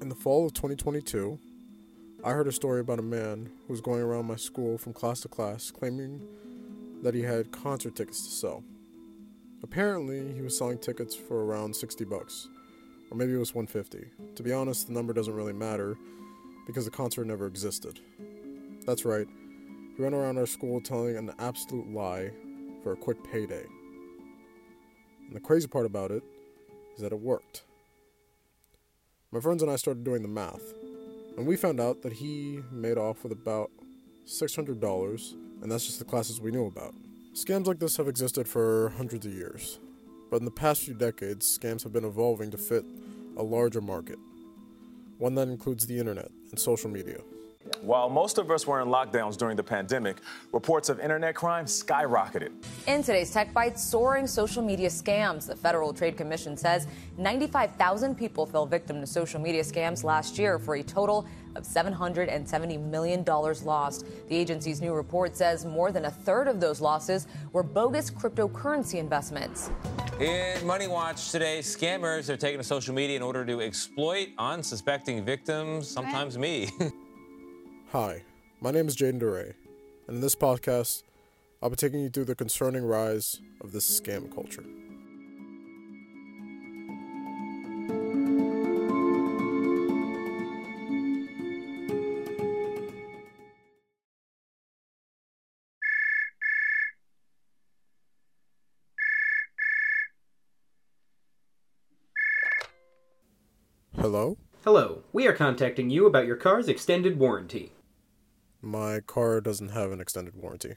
In the fall of 2022, I heard a story about a man who was going around my school from class to class claiming that he had concert tickets to sell. Apparently, he was selling tickets for around 60 bucks, or maybe it was 150. To be honest, the number doesn't really matter because the concert never existed. That's right, he went around our school telling an absolute lie for a quick payday. And the crazy part about it is that it worked. My friends and I started doing the math, and we found out that he made off with about $600, and that's just the classes we knew about. Scams like this have existed for hundreds of years, but in the past few decades, scams have been evolving to fit a larger market, one that includes the internet and social media. While most of us were in lockdowns during the pandemic, reports of internet crime skyrocketed. In today's Tech Bite, soaring social media scams. The Federal Trade Commission says 95,000 people fell victim to social media scams last year for a total of $770 million lost. The agency's new report says more than a third of those losses were bogus cryptocurrency investments. In Money Watch today, scammers are taking to social media in order to exploit unsuspecting victims, sometimes me. Hi, my name is Jaden Doret, and in this podcast, I'll be taking you through the concerning rise of this scam culture. Hello? Hello, we are contacting you about your car's extended warranty. My car doesn't have an extended warranty.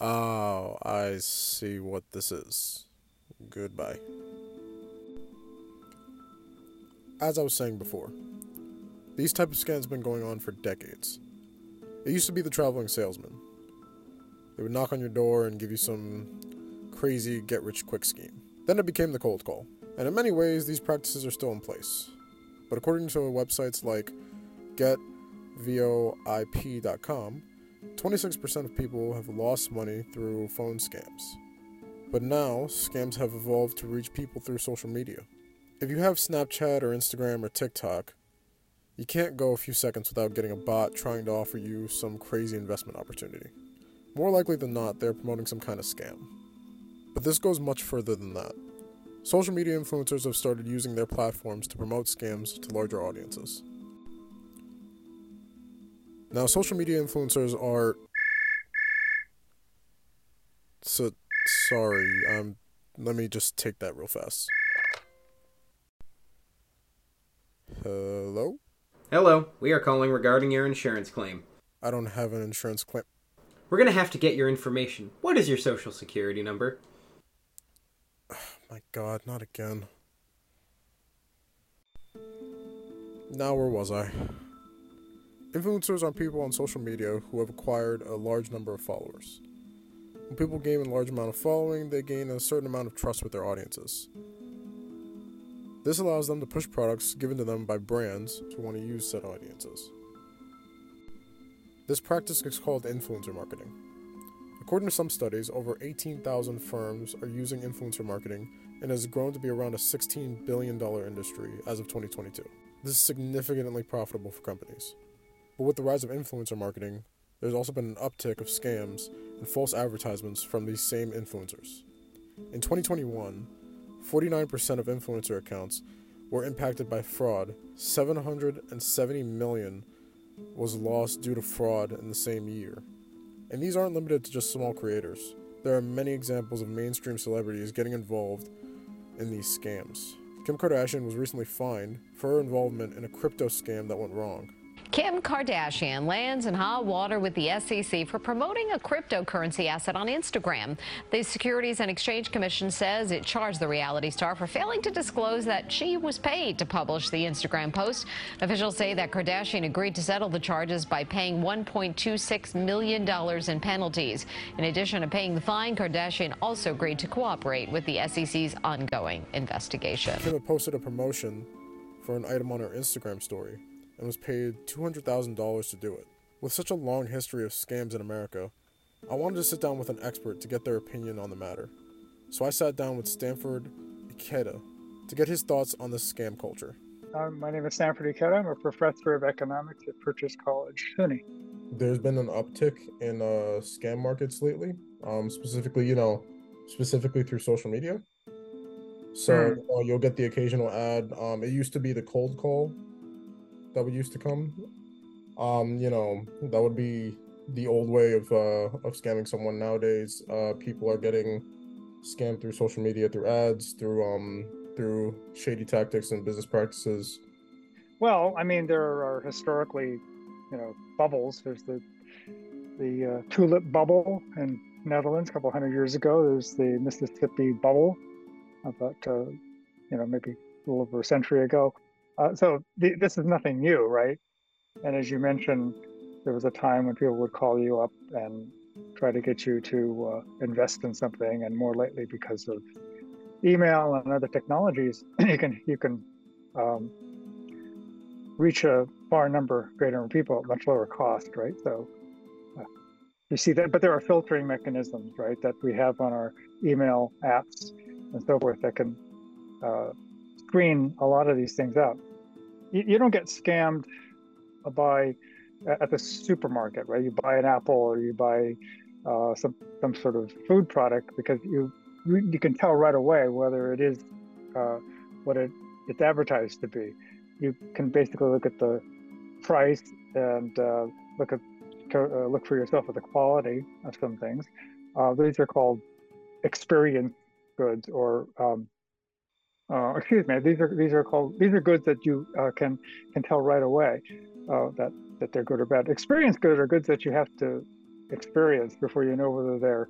Oh, I see what this is. Goodbye. As I was saying before, these type of scams have been going on for decades. It used to be the traveling salesman. They would knock on your door and give you some crazy get rich quick scheme. Then it became the cold call. And in many ways, these practices are still in place. But according to websites like GetVoIP.com, 26% of people have lost money through phone scams. But now, scams have evolved to reach people through social media. If you have Snapchat or Instagram or TikTok, you can't go a few seconds without getting a bot trying to offer you some crazy investment opportunity. More likely than not, they're promoting some kind of scam. But this goes much further than that. Social media influencers have started using their platforms to promote scams to larger audiences. Now, social media influencers are. So, sorry, um, let me just take that real fast. Hello? Hello, we are calling regarding your insurance claim. I don't have an insurance claim. We're gonna have to get your information. What is your social security number? Oh My god, not again. Now, where was I? Influencers are people on social media who have acquired a large number of followers. When people gain a large amount of following, they gain a certain amount of trust with their audiences. This allows them to push products given to them by brands who want to use said audiences. This practice is called influencer marketing. According to some studies, over 18,000 firms are using influencer marketing and has grown to be around a $16 billion industry as of 2022. This is significantly profitable for companies. But with the rise of influencer marketing, there's also been an uptick of scams and false advertisements from these same influencers. In 2021, 49% of influencer accounts were impacted by fraud. 770 million was lost due to fraud in the same year. And these aren't limited to just small creators. There are many examples of mainstream celebrities getting involved in these scams. Kim Kardashian was recently fined for her involvement in a crypto scam that went wrong. Kim Kardashian lands in hot water with the SEC for promoting a cryptocurrency asset on Instagram. The Securities and Exchange Commission says it charged the reality star for failing to disclose that she was paid to publish the Instagram post. Officials say that Kardashian agreed to settle the charges by paying $1.26 million in penalties. In addition to paying the fine, Kardashian also agreed to cooperate with the SEC's ongoing investigation. Kim posted a promotion for an item on her Instagram story and was paid $200,000 to do it. With such a long history of scams in America, I wanted to sit down with an expert to get their opinion on the matter. So I sat down with Sanford Ikeda to get his thoughts on the scam culture. Um, my name is Sanford Ikeda. I'm a professor of economics at Purchase College, SUNY. There's been an uptick in uh, scam markets lately, um, specifically, you know, specifically through social media. So Hmm. you know, you'll get the occasional ad. Um, it used to be the cold call that would used to come. Um, you know, that would be the old way of uh, of scamming someone nowadays. Uh, people are getting scammed through social media, through ads, through um, through shady tactics and business practices. Well, I mean, there are historically, you know, bubbles. There's the the uh, tulip bubble in Netherlands a couple hundred years ago. There's the Mississippi bubble about, uh, you know, maybe a little over a century ago. Uh, so th- this is nothing new, right? And as you mentioned, there was a time when people would call you up and try to get you to uh, invest in something, and more lately because of email and other technologies, you can you can um, reach a far number greater number of people at much lower cost, right? So uh, you see that, but there are filtering mechanisms, right, that we have on our email apps and so forth that can uh, screen a lot of these things out. You, you don't get scammed by at the supermarket, right? You buy an apple or you buy uh, some some sort of food product because you you can tell right away whether it is uh, what it, it's advertised to be. You can basically look at the price and uh, look at uh, look for yourself at the quality of some things. Uh, these are called experience goods, or um, uh, excuse me, these are these are called these are goods that you uh, can can tell right away uh, that that they're good or bad. Experience goods are goods that you have to experience before you know whether they're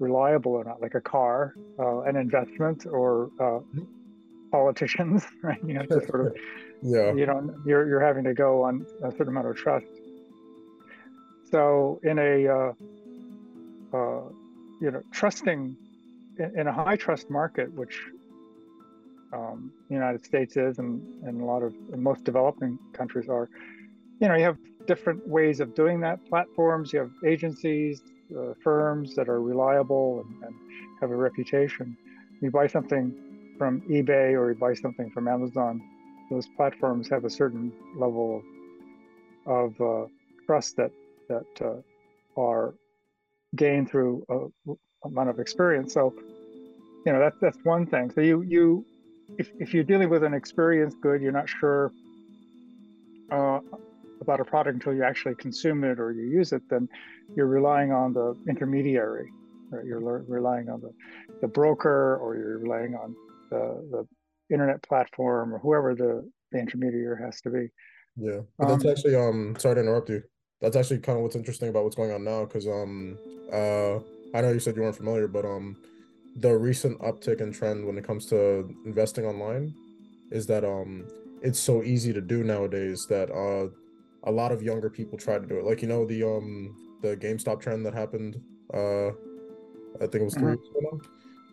reliable or not, like a car, uh, an investment, or uh, politicians. Right? You have to sort of Yeah. you know you're you're having to go on a certain amount of trust. So in a uh, uh, you know trusting in, in a high trust market, which um, the United States is, and, and a lot of most developing countries are, you know, you have different ways of doing that. Platforms, you have agencies, uh, firms that are reliable and, and have a reputation. You buy something from eBay or you buy something from Amazon, those platforms have a certain level of, of uh, trust that that uh, are gained through a amount of experience. So, you know, that's that's one thing. So you you if if you're dealing with an experience good, you're not sure uh, about a product until you actually consume it or you use it, then you're relying on the intermediary. Right? You're le- relying on the the broker or you're relying on the the internet platform or whoever the, the intermediary has to be. Yeah, but that's Um, actually um sorry to interrupt you. That's actually kind of what's interesting about what's going on now, because um uh I know you said you weren't familiar, but um the recent uptick in trend when it comes to investing online is that um it's so easy to do nowadays that uh a lot of younger people try to do it. Like you know the um the GameStop trend that happened uh I think it was 3 Mhm. years ago.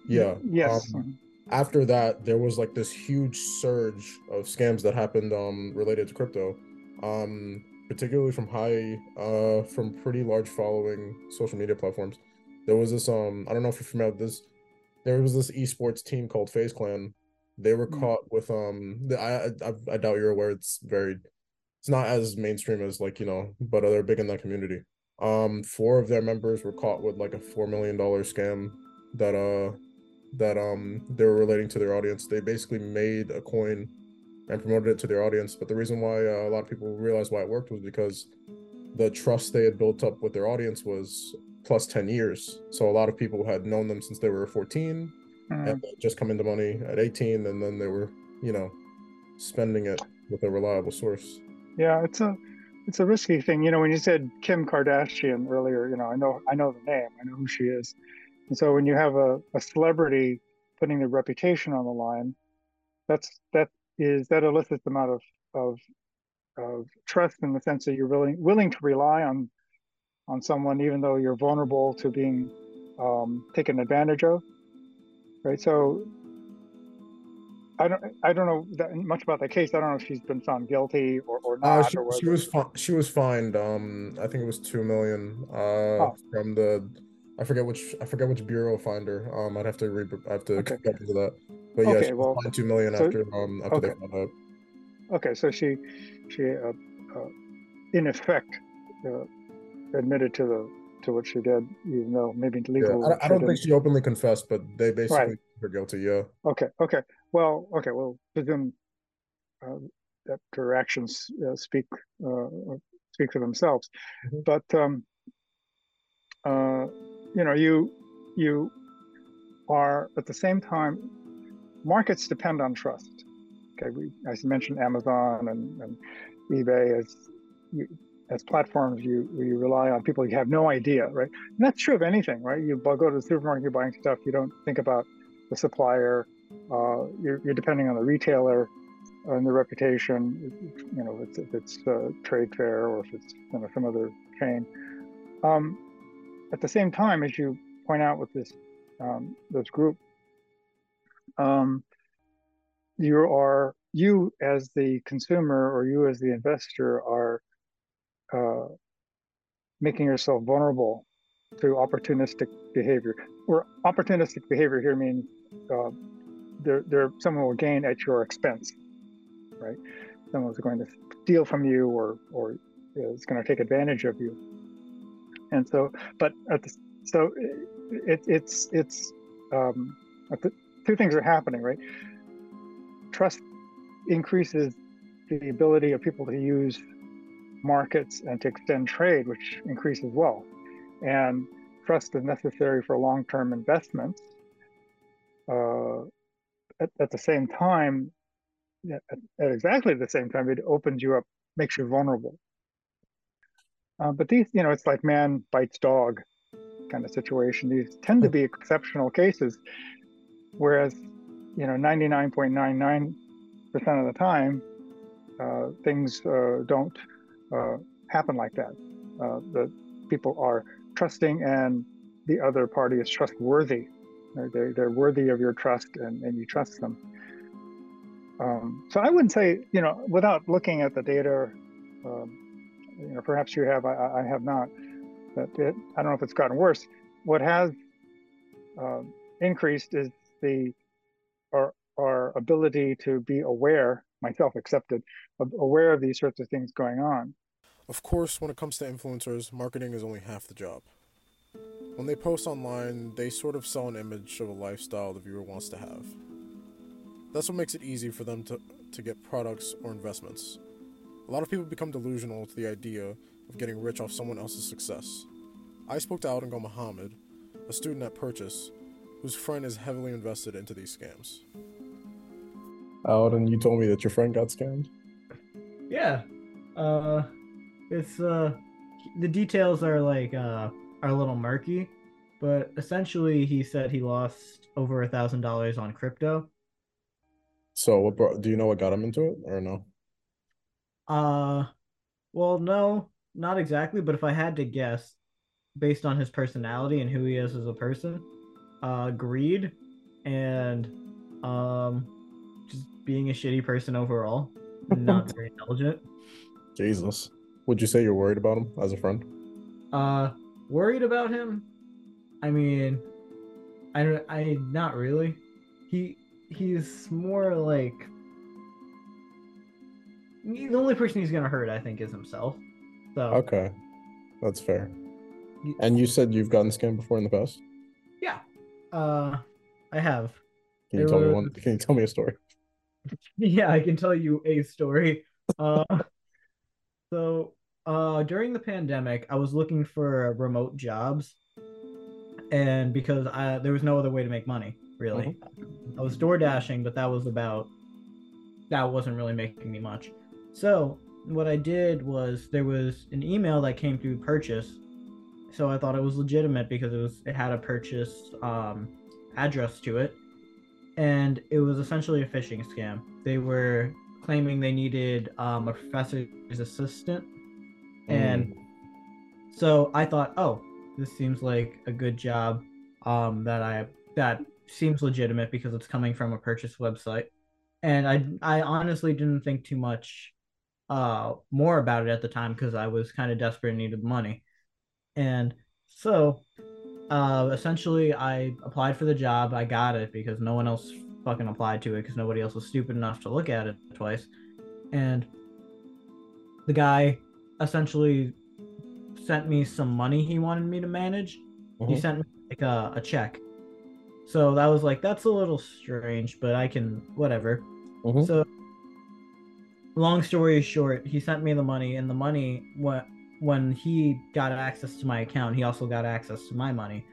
Yeah. Yes. um, after that there was like this huge surge of scams that happened um related to crypto um particularly from high uh from pretty large following social media platforms there was this um i don't know if you're familiar with this there was this esports team called FaZe Clan they were Mm. caught with um the, I, I i doubt you're aware it's very it's not as mainstream as like you know but they're big in that community um four of their members were caught with like a four million dollar scam that uh that um they were relating to their audience. They basically made a coin and promoted it to their audience. But the reason why uh, a lot of people realized why it worked was because the trust they had built up with their audience was plus 10 years. So a lot of people had known them since they were 14 Mhm. and they just come into money at 18 and then they were, you know, spending it with a reliable source. Yeah, it's a it's a risky thing. You know, when you said Kim Kardashian earlier, you know, I know I know the name, I know who she is. And so when you have a, a celebrity putting their reputation on the line, that's that is that elicits the amount of of of trust in the sense that you're willing willing to rely on on someone even though you're vulnerable to being um, taken advantage of. Right. So I don't I don't know that much about that case. I don't know if she's been found guilty or, or not. Uh, she, or she was fi- she was fined. Um, I think it was two million. Uh, Oh. from the, I forget which I forget which bureau fined her. Um, I'd have to re- I have to Okay. get into that. But yeah, Okay, she well, fined two million so- after um after they okay. found out. okay, so she she uh, uh, in effect uh, admitted to the to what she did, even though maybe legal. Yeah, I, I don't think she openly confessed, but they basically Right. her guilty. Yeah. Okay, okay. Well, okay. Well, presume uh, that her actions uh, speak uh, speak for themselves. Mhm. But um, uh, you know, you you are at the same time. Markets depend on trust. Okay, we as you mentioned Amazon and, and eBay as you, as platforms you you rely on people you have no idea, right? And that's true of anything, right? You go to the supermarket, you're buying stuff, you don't think about the supplier. Uh, you're, you're depending on the retailer and the reputation. You know, if it's, if it's trade fair or if it's you know, some other chain. Um, at the same time, as you point out with this um, this group, um, you are you as the consumer or you as the investor are uh, making yourself vulnerable to opportunistic behavior. Or opportunistic behavior here means uh, there, there someone will gain at your expense, right? Someone's going to steal from you or or is going to take advantage of you. And so, but at the, so it, it's it's um, the, two things are happening, right? Trust increases the ability of people to use markets and to extend trade, which increases wealth. And trust is necessary for long-term investments. Uh, at, at the same time, at, at exactly the same time, it opens you up, makes you vulnerable. Uh, but these, you know, it's like man bites dog kind of situation. These tend to be exceptional cases, whereas, you know, 99.99% of the time, uh, things uh, don't uh, happen like that. Uh, the people are trusting and the other party is trustworthy. They're, they're, worthy of your trust and, and you trust them. Um, so I wouldn't say, you know, without looking at the data, um, you know, perhaps you have, I, I have not, that it, I don't know if it's gotten worse. What has uh, increased is the, our, our ability to be aware, myself accepted, aware of these sorts of things going on. Of course, when it comes to influencers, marketing is only half the job. When they post online, they sort of sell an image of a lifestyle the viewer wants to have. That's what makes it easy for them to, to get products or investments. A lot of people become delusional to the idea of getting rich off someone else's success. I spoke to Aladen Gulmohamad, a student at Purchase, whose friend is heavily invested into these scams. Aladen, you told me that your friend got scammed? Yeah. Uh it's uh the details are like uh are a little murky, but essentially he said he lost over a thousand dollars on crypto. So, what brought, do you know what got him into it, or no? Uh well no, not exactly, but if I had to guess, based on his personality and who he is as a person, uh greed and um just being a shitty person overall. Not very intelligent. Jesus. Would you say you're worried about him as a friend? Uh, worried about him? I mean, I don't. I not really. He he's more like he- the only person he's gonna hurt. I think is himself. So Okay, that's fair. And you said you've gotten scammed before in the past. yeah. Uh, I have. Can you There tell me one? Can you tell me a story? Yeah, I can tell you a story. Uh, so uh, during the pandemic, I was looking for remote jobs, and because I there was no other way to make money, really. I was door dashing, but that was about that wasn't really making me much. So what I did was there was an email that came through purchase, so I thought it was legitimate because it was it had a purchase um, address to it, and it was essentially a phishing scam. They were claiming they needed um, a professor's assistant, and so I thought, oh, this seems like a good job um, that I that seems legitimate because it's coming from a purchase website, and I I honestly didn't think too much uh, more about it at the time because I was kind of desperate and needed money, and so uh, essentially I applied for the job. I got it because no one else fucking applied to it because nobody else was stupid enough to look at it twice. and the guy essentially sent me some money he wanted me to manage. He Mhm. sent me like a, a check. So that was like that's a little strange, but I can whatever. Mhm. So long story short, he sent me the money and the money when when he got access to my account, he also got access to my money.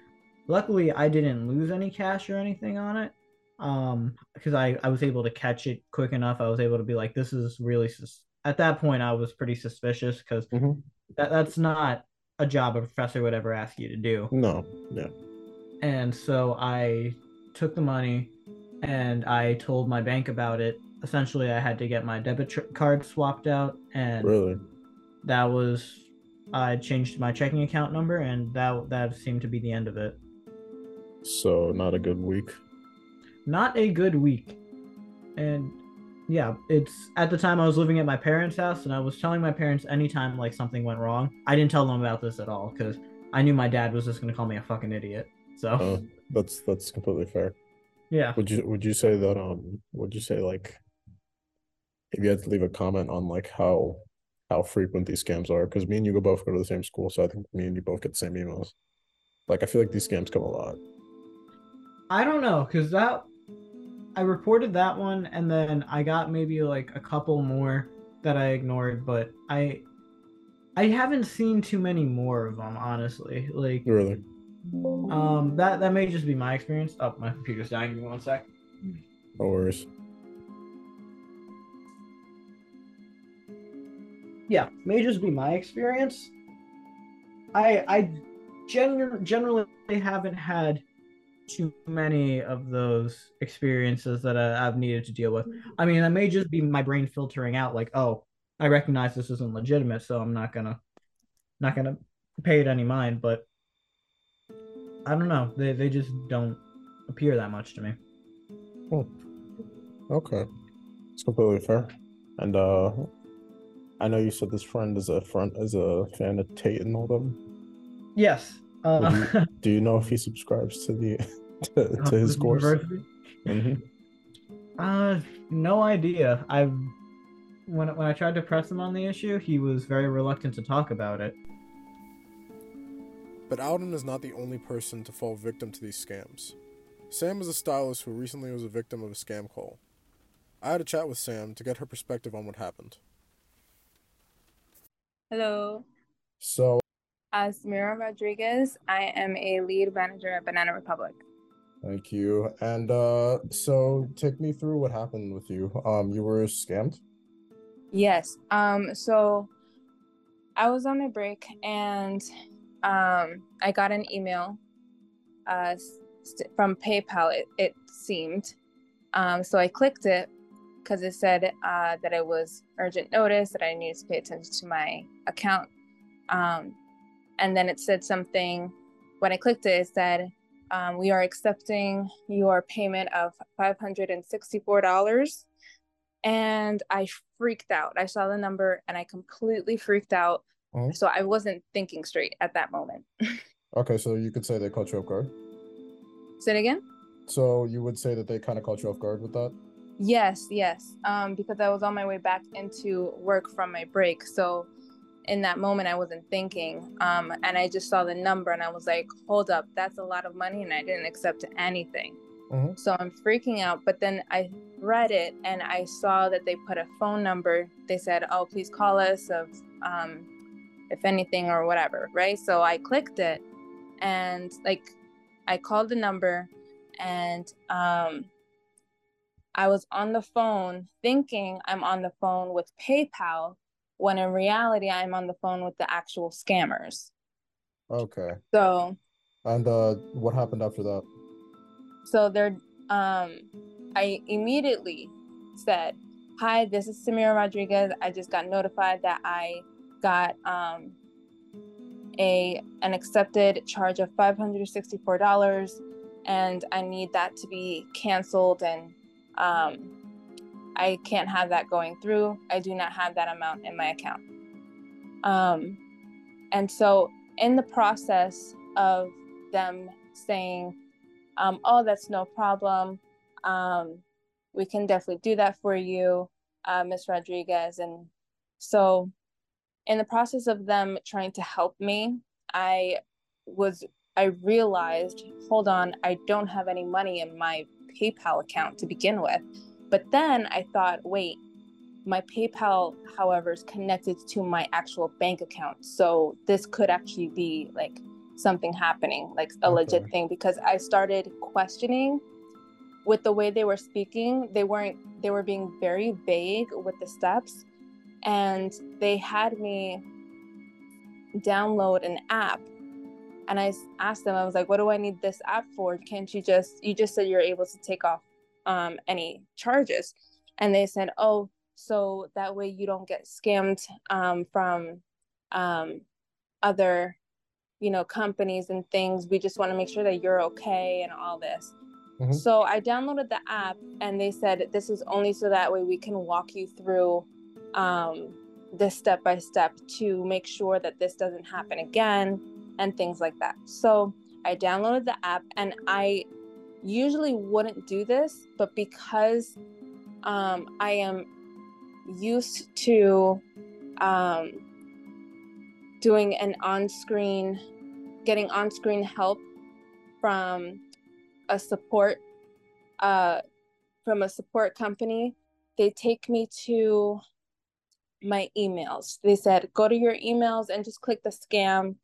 Luckily, I didn't lose any cash or anything on it. Um because I I was able to catch it quick enough. I was able to be like this is really sus-. at that point I was pretty suspicious cuz Mhm. that that's not a job a professor would ever ask you to do. No. Yeah. And so I took the money and I told my bank about it. Essentially, I had to get my debit tr- card swapped out, and Really. that was I changed my checking account number, and that that seemed to be the end of it. So not a good week. Not a good week, and yeah, it's at the time I was living at my parents' house, and I was telling my parents anytime like something went wrong. I didn't tell them about this at all because I knew my dad was just gonna call me a fucking idiot. So Uh, that's that's completely fair. yeah. Would you would you say that um would you say like if you had to leave a comment on like how how frequent these scams are? Because me and you go both go to the same school, so I think me and you both get the same emails. Like I feel like these scams come a lot. I don't know, cause that I reported that one, and then I got maybe like a couple more that I ignored, but I I haven't seen too many more of them, honestly. Like, Really. um, that that may just be my experience. Oh, my computer's dying. Give me one sec. No worries. Yeah, may just be my experience. I I gen- generally haven't had too many of those experiences that I, I've needed to deal with. I mean, that may just be my brain filtering out, like, oh, I recognize this isn't legitimate, so I'm not gonna not gonna pay it any mind. But I don't know, they they just don't appear that much to me. Oh okay. It's completely fair. And uh I know you said this friend is a friend is a fan of Tate and all them. Yes. Uh, Would you- Do you know if he subscribes to the to, to his course? University? Mhm. Uh, no idea. I've when when I tried to press him on the issue, he was very reluctant to talk about it. But Aladen is not the only person to fall victim to these scams. Sam is a stylist who recently was a victim of a scam call. I had a chat with Sam to get her perspective on what happened. Hello, So, uh, Samira Rodriguez. I am a lead manager at Banana Republic. thank you. And uh so take me through what happened with you. Um you were scammed? Yes. Um. So, I was on my break and um I got an email, uh, st- from PayPal. It it seemed. Um. So I clicked it because it said uh that it was urgent notice that I needed to pay attention to my account. Um, and then it said something. When I clicked it, it said um, we are accepting your payment of $564 and i freaked out i saw the number and i completely freaked out Mhm. so i wasn't thinking straight at that moment Okay, so you could say they caught you off guard. say it again So you would say that they kind of caught you off guard with that? yes yes um, because i was on my way back into work from my break so in that moment i wasn't thinking um, and i just saw the number and i was like hold up that's a lot of money and i didn't accept anything. Mhm. so i'm freaking out but then i read it and i saw that they put a phone number. They said oh please call us of um, if anything or whatever right? So i clicked it and like i called the number and um, i was on the phone thinking i'm on the phone with paypal when in reality i'm on the phone with the actual scammers Okay. so And uh what happened after that? So they're um I immediately said, Hi, this is Samira Rodriguez. I just got notified that I got um a an accepted charge of $564 and I need that to be canceled and um I can't have that going through. I do not have that amount in my account. Um and so in the process of them saying um, oh, that's no problem. Um, we can definitely do that for you. uh, Miss Rodriguez. And so, in the process of them trying to help me, I was, I realized, hold on, I don't have any money in my PayPal account to begin with. But then I thought, wait, my PayPal, however, is connected to my actual bank account. So this could actually be like something happening, like a okay. legit thing, because I started questioning with the way they were speaking. They weren't, they were being very vague with the steps. And they had me download an app. And I asked them, I was like, what do I need this app for? Can't you just, you just said you're able to take off um, any charges. And they said, oh, so that way you don't get scammed um, from um, other, you know, companies and things. We just want to make sure that you're okay and all this. Mm-hmm. So I downloaded the app and they said this is only so that way we can walk you through um, this step by step to make sure that this doesn't happen again and things like that. So I downloaded the app and I usually wouldn't do this, but because um, I am used to um, doing an on screen, getting on screen help from a support uh, from a support company, they take me to my emails. They said, go to your emails and just click the scam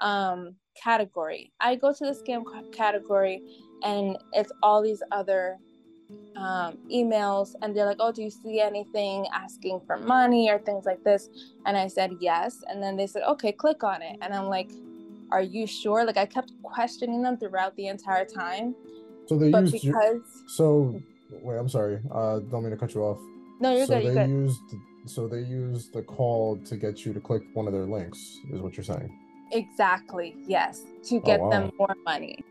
um, category. I go to the scam category and it's all these other um, emails and they're like oh do you see anything asking for money or things like this? And i said yes. And then they said okay click on it. And i'm like are you sure? Like i kept questioning them throughout the entire time. So they but used because so wait i'm sorry. Uh don't mean to cut you off. No you're so good they you're good. used so they used the call to get you to click one of their links is what you're saying? Exactly yes to oh, get oh, wow. them more money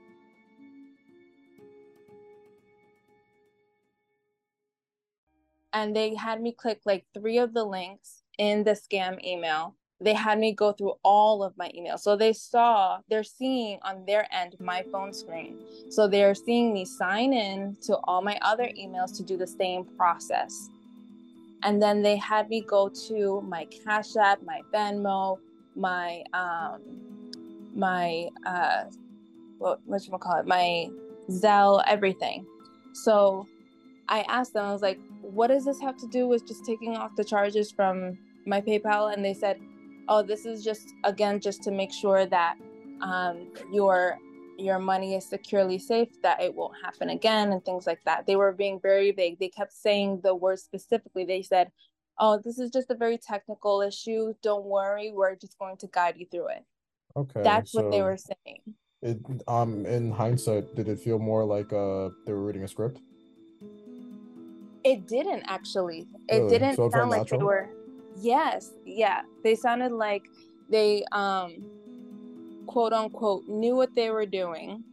and they had me click like three of the links in the scam email. They had me go through all of my emails. So they saw, they're seeing on their end my phone screen. So they're seeing me sign in to all my other emails to do the same process. And then they had me go to my Cash App, my Venmo, my um my uh what what you call it, my Zelle, everything. So I asked them, I was like, what does this have to do with just taking off the charges from my PayPal? And they said, oh, this is just, again, just to make sure that um, your your money is securely safe, that it won't happen again, and things like that. They were being very vague. They kept saying the word specifically. They said, oh, this is just a very technical issue. Don't worry, we're just going to guide you through it. Okay. That's so what they were saying. It um in hindsight, did it feel more like uh they were reading a script? It didn't actually. It really? didn't so sound like they were. Yes, yeah. They sounded like they um quote unquote knew what they were doing.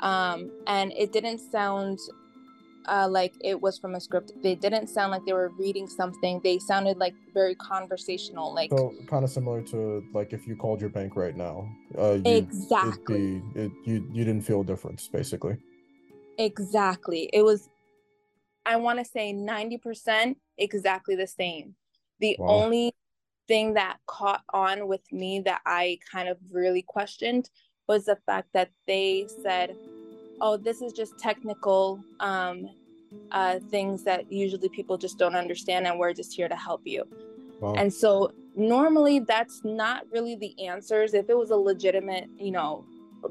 Um and it didn't sound uh, like it was from a script. They didn't sound like they were reading something. They sounded like very conversational, like so kind of similar to like if you called your bank right now. Uh, exactly. Be, it, you you didn't feel a difference, basically. Exactly. It was I want to say 90% exactly the same. The wow. only thing that caught on with me that I kind of really questioned was the fact that they said, oh, this is just technical um, uh, things that usually people just don't understand, and we're just here to help you. Wow. And so normally that's not really the answers. If it was a legitimate, you know,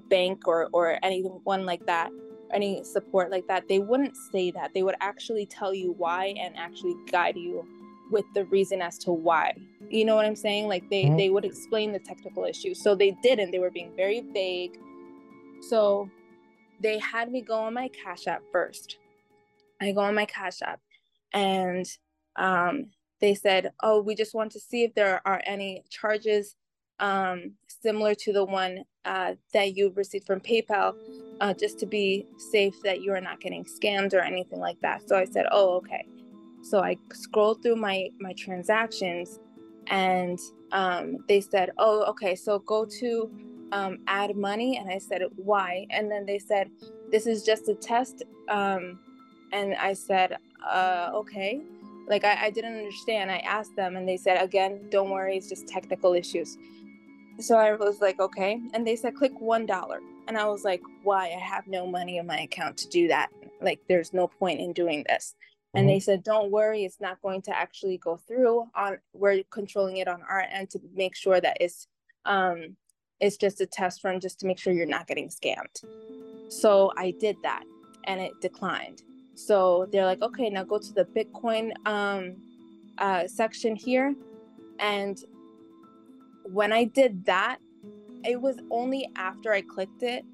bank or or anyone like that, any support like that, they wouldn't say that. They would actually tell you why and actually guide you with the reason as to why. You know what I'm saying? Like they mm-hmm. they would explain the technical issue. So they didn't. They were being very vague. So they had me go on my Cash App first. I go on my Cash App and um, they said, "Oh, we just want to see if there are any charges um, similar to the one uh, that you received from PayPal, uh, just to be safe that you are not getting scammed or anything like that. So I said, oh, okay. So I scrolled through my my transactions, and um, they said, oh, okay. So go to um, add money, and I said, why? And then they said, this is just a test. Um, and I said, uh, okay. Like I, I didn't understand. I asked them and they said again, don't worry, it's just technical issues. So I was like, okay. And they said click one dollar. And I was like, why? I have no money in my account to do that. Like there's no point in doing this. And they said, don't worry, it's not going to actually go through on we're controlling it on our end to make sure that it's um it's just a test run just to make sure you're not getting scammed. So I did that and it declined. So they're like, okay, now go to the Bitcoin um, uh, section here. And when I did that, it was only after I clicked it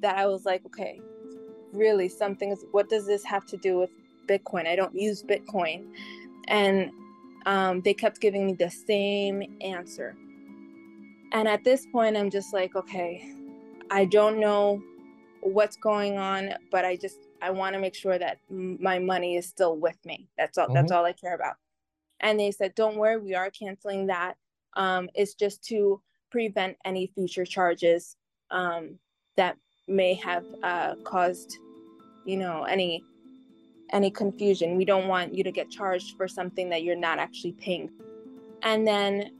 that I was like, okay, really, something's, what does this have to do with Bitcoin? I don't use Bitcoin. And um, they kept giving me the same answer. And at this point, I'm just like, okay, I don't know what's going on, but I just I want to make sure that my money is still with me. That's all. Mm-hmm. That's all I care about. And they said, "Don't worry, we are canceling that. Um, it's just to prevent any future charges um, that may have uh, caused, you know, any any confusion. We don't want you to get charged for something that you're not actually paying." And then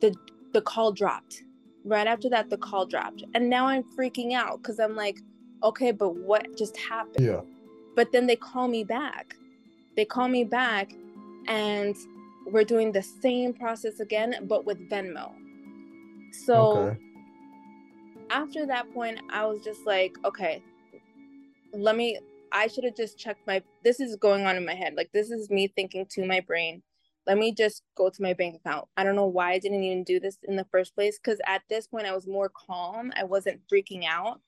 the the call dropped. Right after that, the call dropped, and now I'm freaking out because I'm like, okay, but what just happened? Yeah. But then they call me back. They call me back and we're doing the same process again, but with Venmo. So okay. after that point, I was just like, okay, let me, I should have just checked my, this is going on in my head. Like, this is me thinking to my brain, let me just go to my bank account. I don't know why I didn't even do this in the first place because at this point I was more calm. I wasn't freaking out.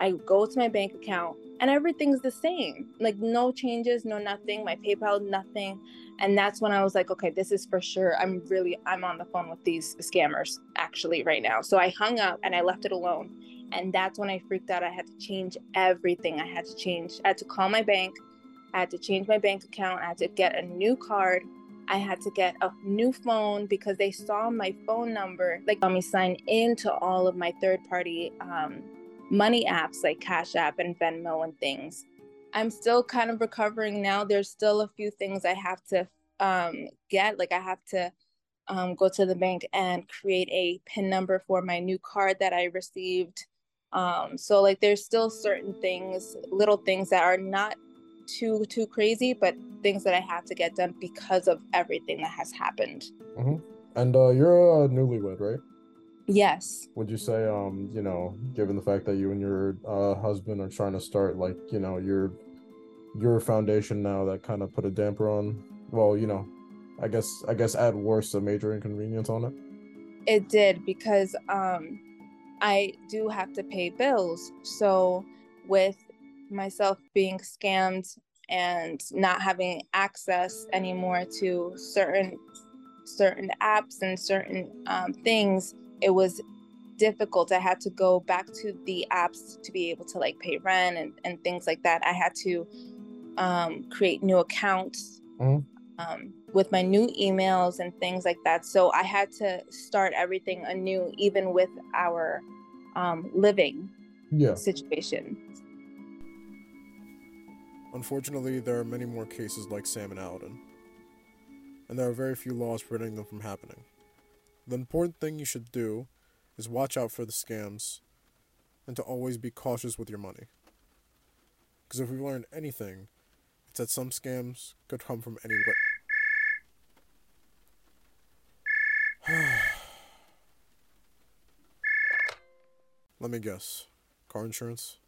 I go to my bank account and everything's the same. Like no changes, no nothing. My PayPal, nothing. And that's when I was like, okay, this is for sure. I'm really I'm on the phone with these scammers actually right now. So I hung up and I left it alone. And that's when I freaked out. I had to change everything. I had to change. I had to call my bank. I had to change my bank account. I had to get a new card. I had to get a new phone because they saw my phone number, like, let me sign into all of my third party um, money apps like Cash App and Venmo and things. I'm still kind of recovering now. There's still a few things I have to um, get. Like I have to um, go to the bank and create a PIN number for my new card that I received. Um, so like there's still certain things, little things that are not too too crazy, but things that I have to get done because of everything that has happened. Mm-hmm. And uh, you're a newlywed, right? Yes. Would you say, um, you know, given the fact that you and your uh, husband are trying to start, like, you know, your your foundation now, that kind of put a damper on? Well, you know, I guess I guess at worst a major inconvenience on it. It did because um, I do have to pay bills. So with myself being scammed and not having access anymore to certain certain apps and certain um, things it was difficult. I had to go back to the apps to be able to like pay rent and, and things like that. I had to um, create new accounts mm-hmm. um, with my new emails and things like that. So I had to start everything anew, even with our um, living yeah. situation. Unfortunately, there are many more cases like Sam and Aladen, and there are very few laws preventing them from happening. The important thing you should do is watch out for the scams and to always be cautious with your money. Because if we've learned anything, it's that some scams could come from anywhere. Let me guess. Car insurance?